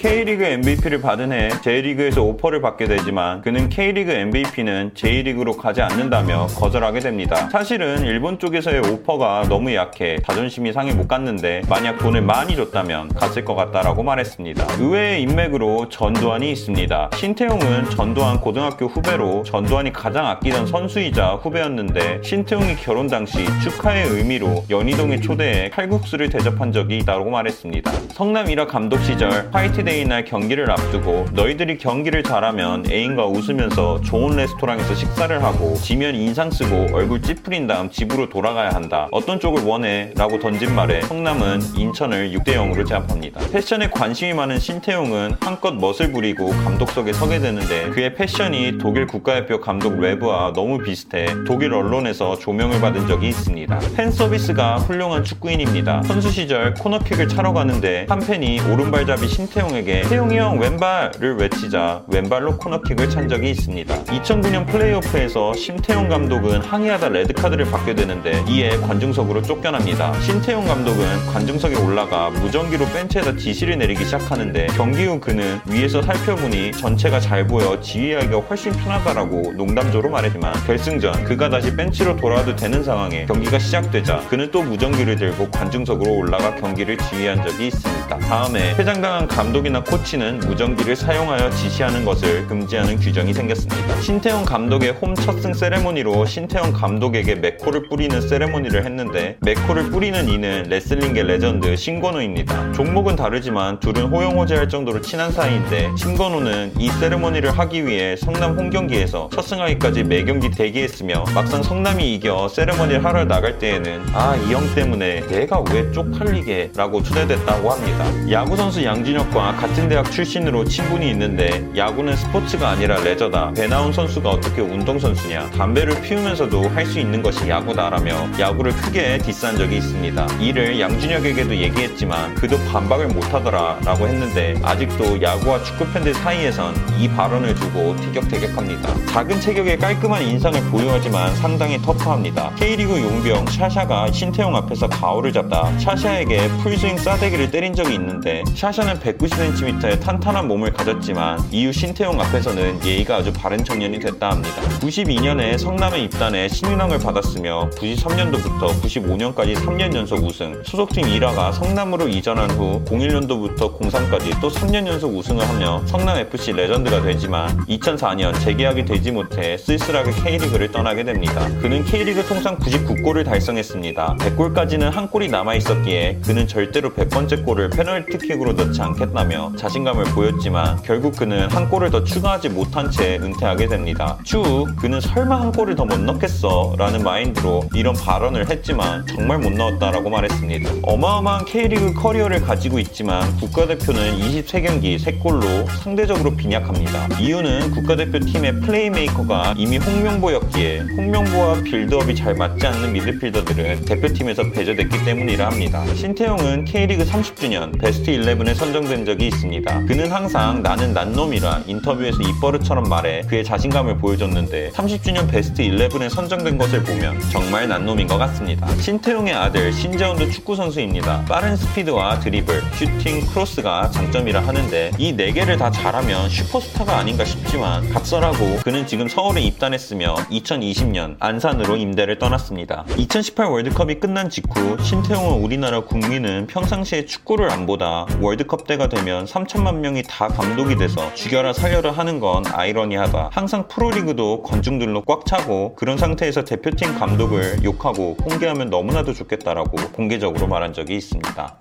K리그 MVP를 받은 해 J리그에서 오퍼를 받게 되지만 그는 K리그 MVP는 J리그로 가지 않는다며 거절하게 됩니다. 사실은 일본 쪽에서의 오퍼가 너무 약해 자존심이 상해 못 갔는데 만약 돈을 많이 줬다면 갔을 것 같다라고 말했습니다. 의외의 인맥으로 전두환이 있습니다. 신태용은 전두환 고등학교 후배로 전두환이 가장 아끼던 선수이자 후배였는데 신태용이 결혼 당시 축하의 의미로 연희동에 초대해 칼국수를 대접한 적이 있다고 말했습니다. 성남 1화 감독 시절 화이트 날 경기를 앞두고 너희들이 경기를 잘하면 애인과 웃으면서 좋은 레스토랑에서 식사를 하고 지면 인상 쓰고 얼굴 찌푸린 다음 집으로 돌아가야 한다. 어떤 쪽을 원해? 라고 던진 말에 성남은 인천을 6대 0으로 제압합니다. 패션에 관심이 많은 신태용은 한껏 멋을 부리고 감독석에 서게 되는데 그의 패션이 독일 국가대표 감독 뢰브와 너무 비슷해 독일 언론에서 조명을 받은 적이 있습니다. 팬 서비스가 훌륭한 축구인입니다. 선수 시절 코너킥을 차러 가는데 한 팬이 오른발잡이 신태용에게 태용이 형 왼발을 외치자 왼발로 코너킥을 찬 적이 있습니다. 2009년 플레이오프에서 신태용 감독은 항의하다 레드카드를 받게 되는데 이에 관중석으로 쫓겨납니다. 신태용 감독은 관중석에 올라가 무전기로 벤치에다 지시를 내리기 시작하는데 경기 후 그는 위에서 살펴보니 전체가 잘 보여 지휘하기가 훨씬 편하다라고 농담조로 말했지만 결승전 그가 다시 벤치로 돌아와도 되는 상황에 경기가 시작되자 그는 또 무전기를 들고 관중석으로 올라가 경기를 지휘한 적이 있습니다. 다음에 퇴장당한 감독이 감독이나 코치는 무전기를 사용하여 지시하는 것을 금지하는 규정이 생겼습니다. 신태용 감독의 홈 첫승 세레모니로 신태용 감독에게 맥콜을 뿌리는 세레모니를 했는데 맥콜을 뿌리는 이는 레슬링계 레전드 심권호입니다. 종목은 다르지만 둘은 호형호제할 정도로 친한 사이인데 심권호는 이 세레모니를 하기 위해 성남 홈경기에서 첫 승하기까지 매경기 대기했으며 막상 성남이 이겨 세레모니를 하러 나갈 때에는 아 이 형 때문에 내가 왜 쪽팔리게 라고 투덜댔다고 합니다. 야구선수 양진혁과 같은 대학 출신으로 친분이 있는데 야구는 스포츠가 아니라 레저다. 배나운 선수가 어떻게 운동선수냐. 담배를 피우면서도 할 수 있는 것이 야구다라며 야구를 크게 디스한 적이 있습니다. 이를 양준혁에게도 얘기했지만 그도 반박을 못하더라 라고 했는데 아직도 야구와 축구 팬들 사이에선 이 발언을 두고 티격태격합니다. 작은 체격에 깔끔한 인상을 보유하지만 상당히 터프합니다. K리그 용병 샤샤가 신태용 앞에서 가오를 잡다 샤샤에게 풀스윙 싸대기를 때린 적이 있는데 샤샤는 190cm 1cm의 탄탄한 몸을 가졌지만 이후 신태용 앞에서는 예의가 아주 바른 청년이 됐다 합니다. 92년에 성남에 입단해 신인왕을 받았으며 93년도부터 95년까지 3년 연속 우승, 소속팀 일화가 성남으로 이전한 후 01년도부터 03까지 또 3년 연속 우승을 하며 성남FC 레전드가 되지만 2004년 재계약이 되지 못해 쓸쓸하게 K리그를 떠나게 됩니다. 그는 K리그 통상 99골을 달성했습니다. 100골까지는 한 골이 남아 있었기에 그는 절대로 100번째 골을 페널티킥으로 넣지 않겠다며 자신감을 보였지만 결국 그는 한 골을 더 추가하지 못한 채 은퇴하게 됩니다. 추후 그는 설마 한 골을 더 못 넣겠어 라는 마인드로 이런 발언을 했지만 정말 못 넣었다라고 말했습니다. 어마어마한 K리그 커리어를 가지고 있지만 국가대표는 23경기 3골로 상대적으로 빈약합니다. 이유는 국가대표 팀의 플레이메이커가 이미 홍명보였기에 홍명보와 빌드업이 잘 맞지 않는 미드필더들은 대표팀에서 배제됐기 때문이라 합니다. 신태용은 K리그 30주년 베스트 11에 선정된 적이 있습니다. 그는 항상 나는 난놈이라 인터뷰에서 입버릇처럼 말해 그의 자신감을 보여줬는데 30주년 베스트 11에 선정된 것을 보면 정말 난놈인 것 같습니다. 신태용의 아들 신재원도 축구 선수입니다. 빠른 스피드와 드리블, 슈팅, 크로스가 장점이라 하는데 이 4개를 다 잘하면 슈퍼스타가 아닌가 싶지만 각설하고 그는 지금 서울에 입단했으며 2020년 안산으로 임대를 떠났습니다. 2018 월드컵이 끝난 직후 신태용은 우리나라 국민은 평상시에 축구를 안 보다 월드컵 때가 되면 보면 3천만 명이 다 감독이 돼서 죽여라 살려라 하는 건 아이러니하다. 항상 프로리그도 건중들로 꽉 차고 그런 상태에서 대표팀 감독을 욕하고 공개하면 너무나도 좋겠다라고 공개적으로 말한 적이 있습니다.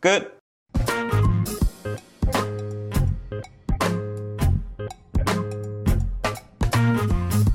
끝!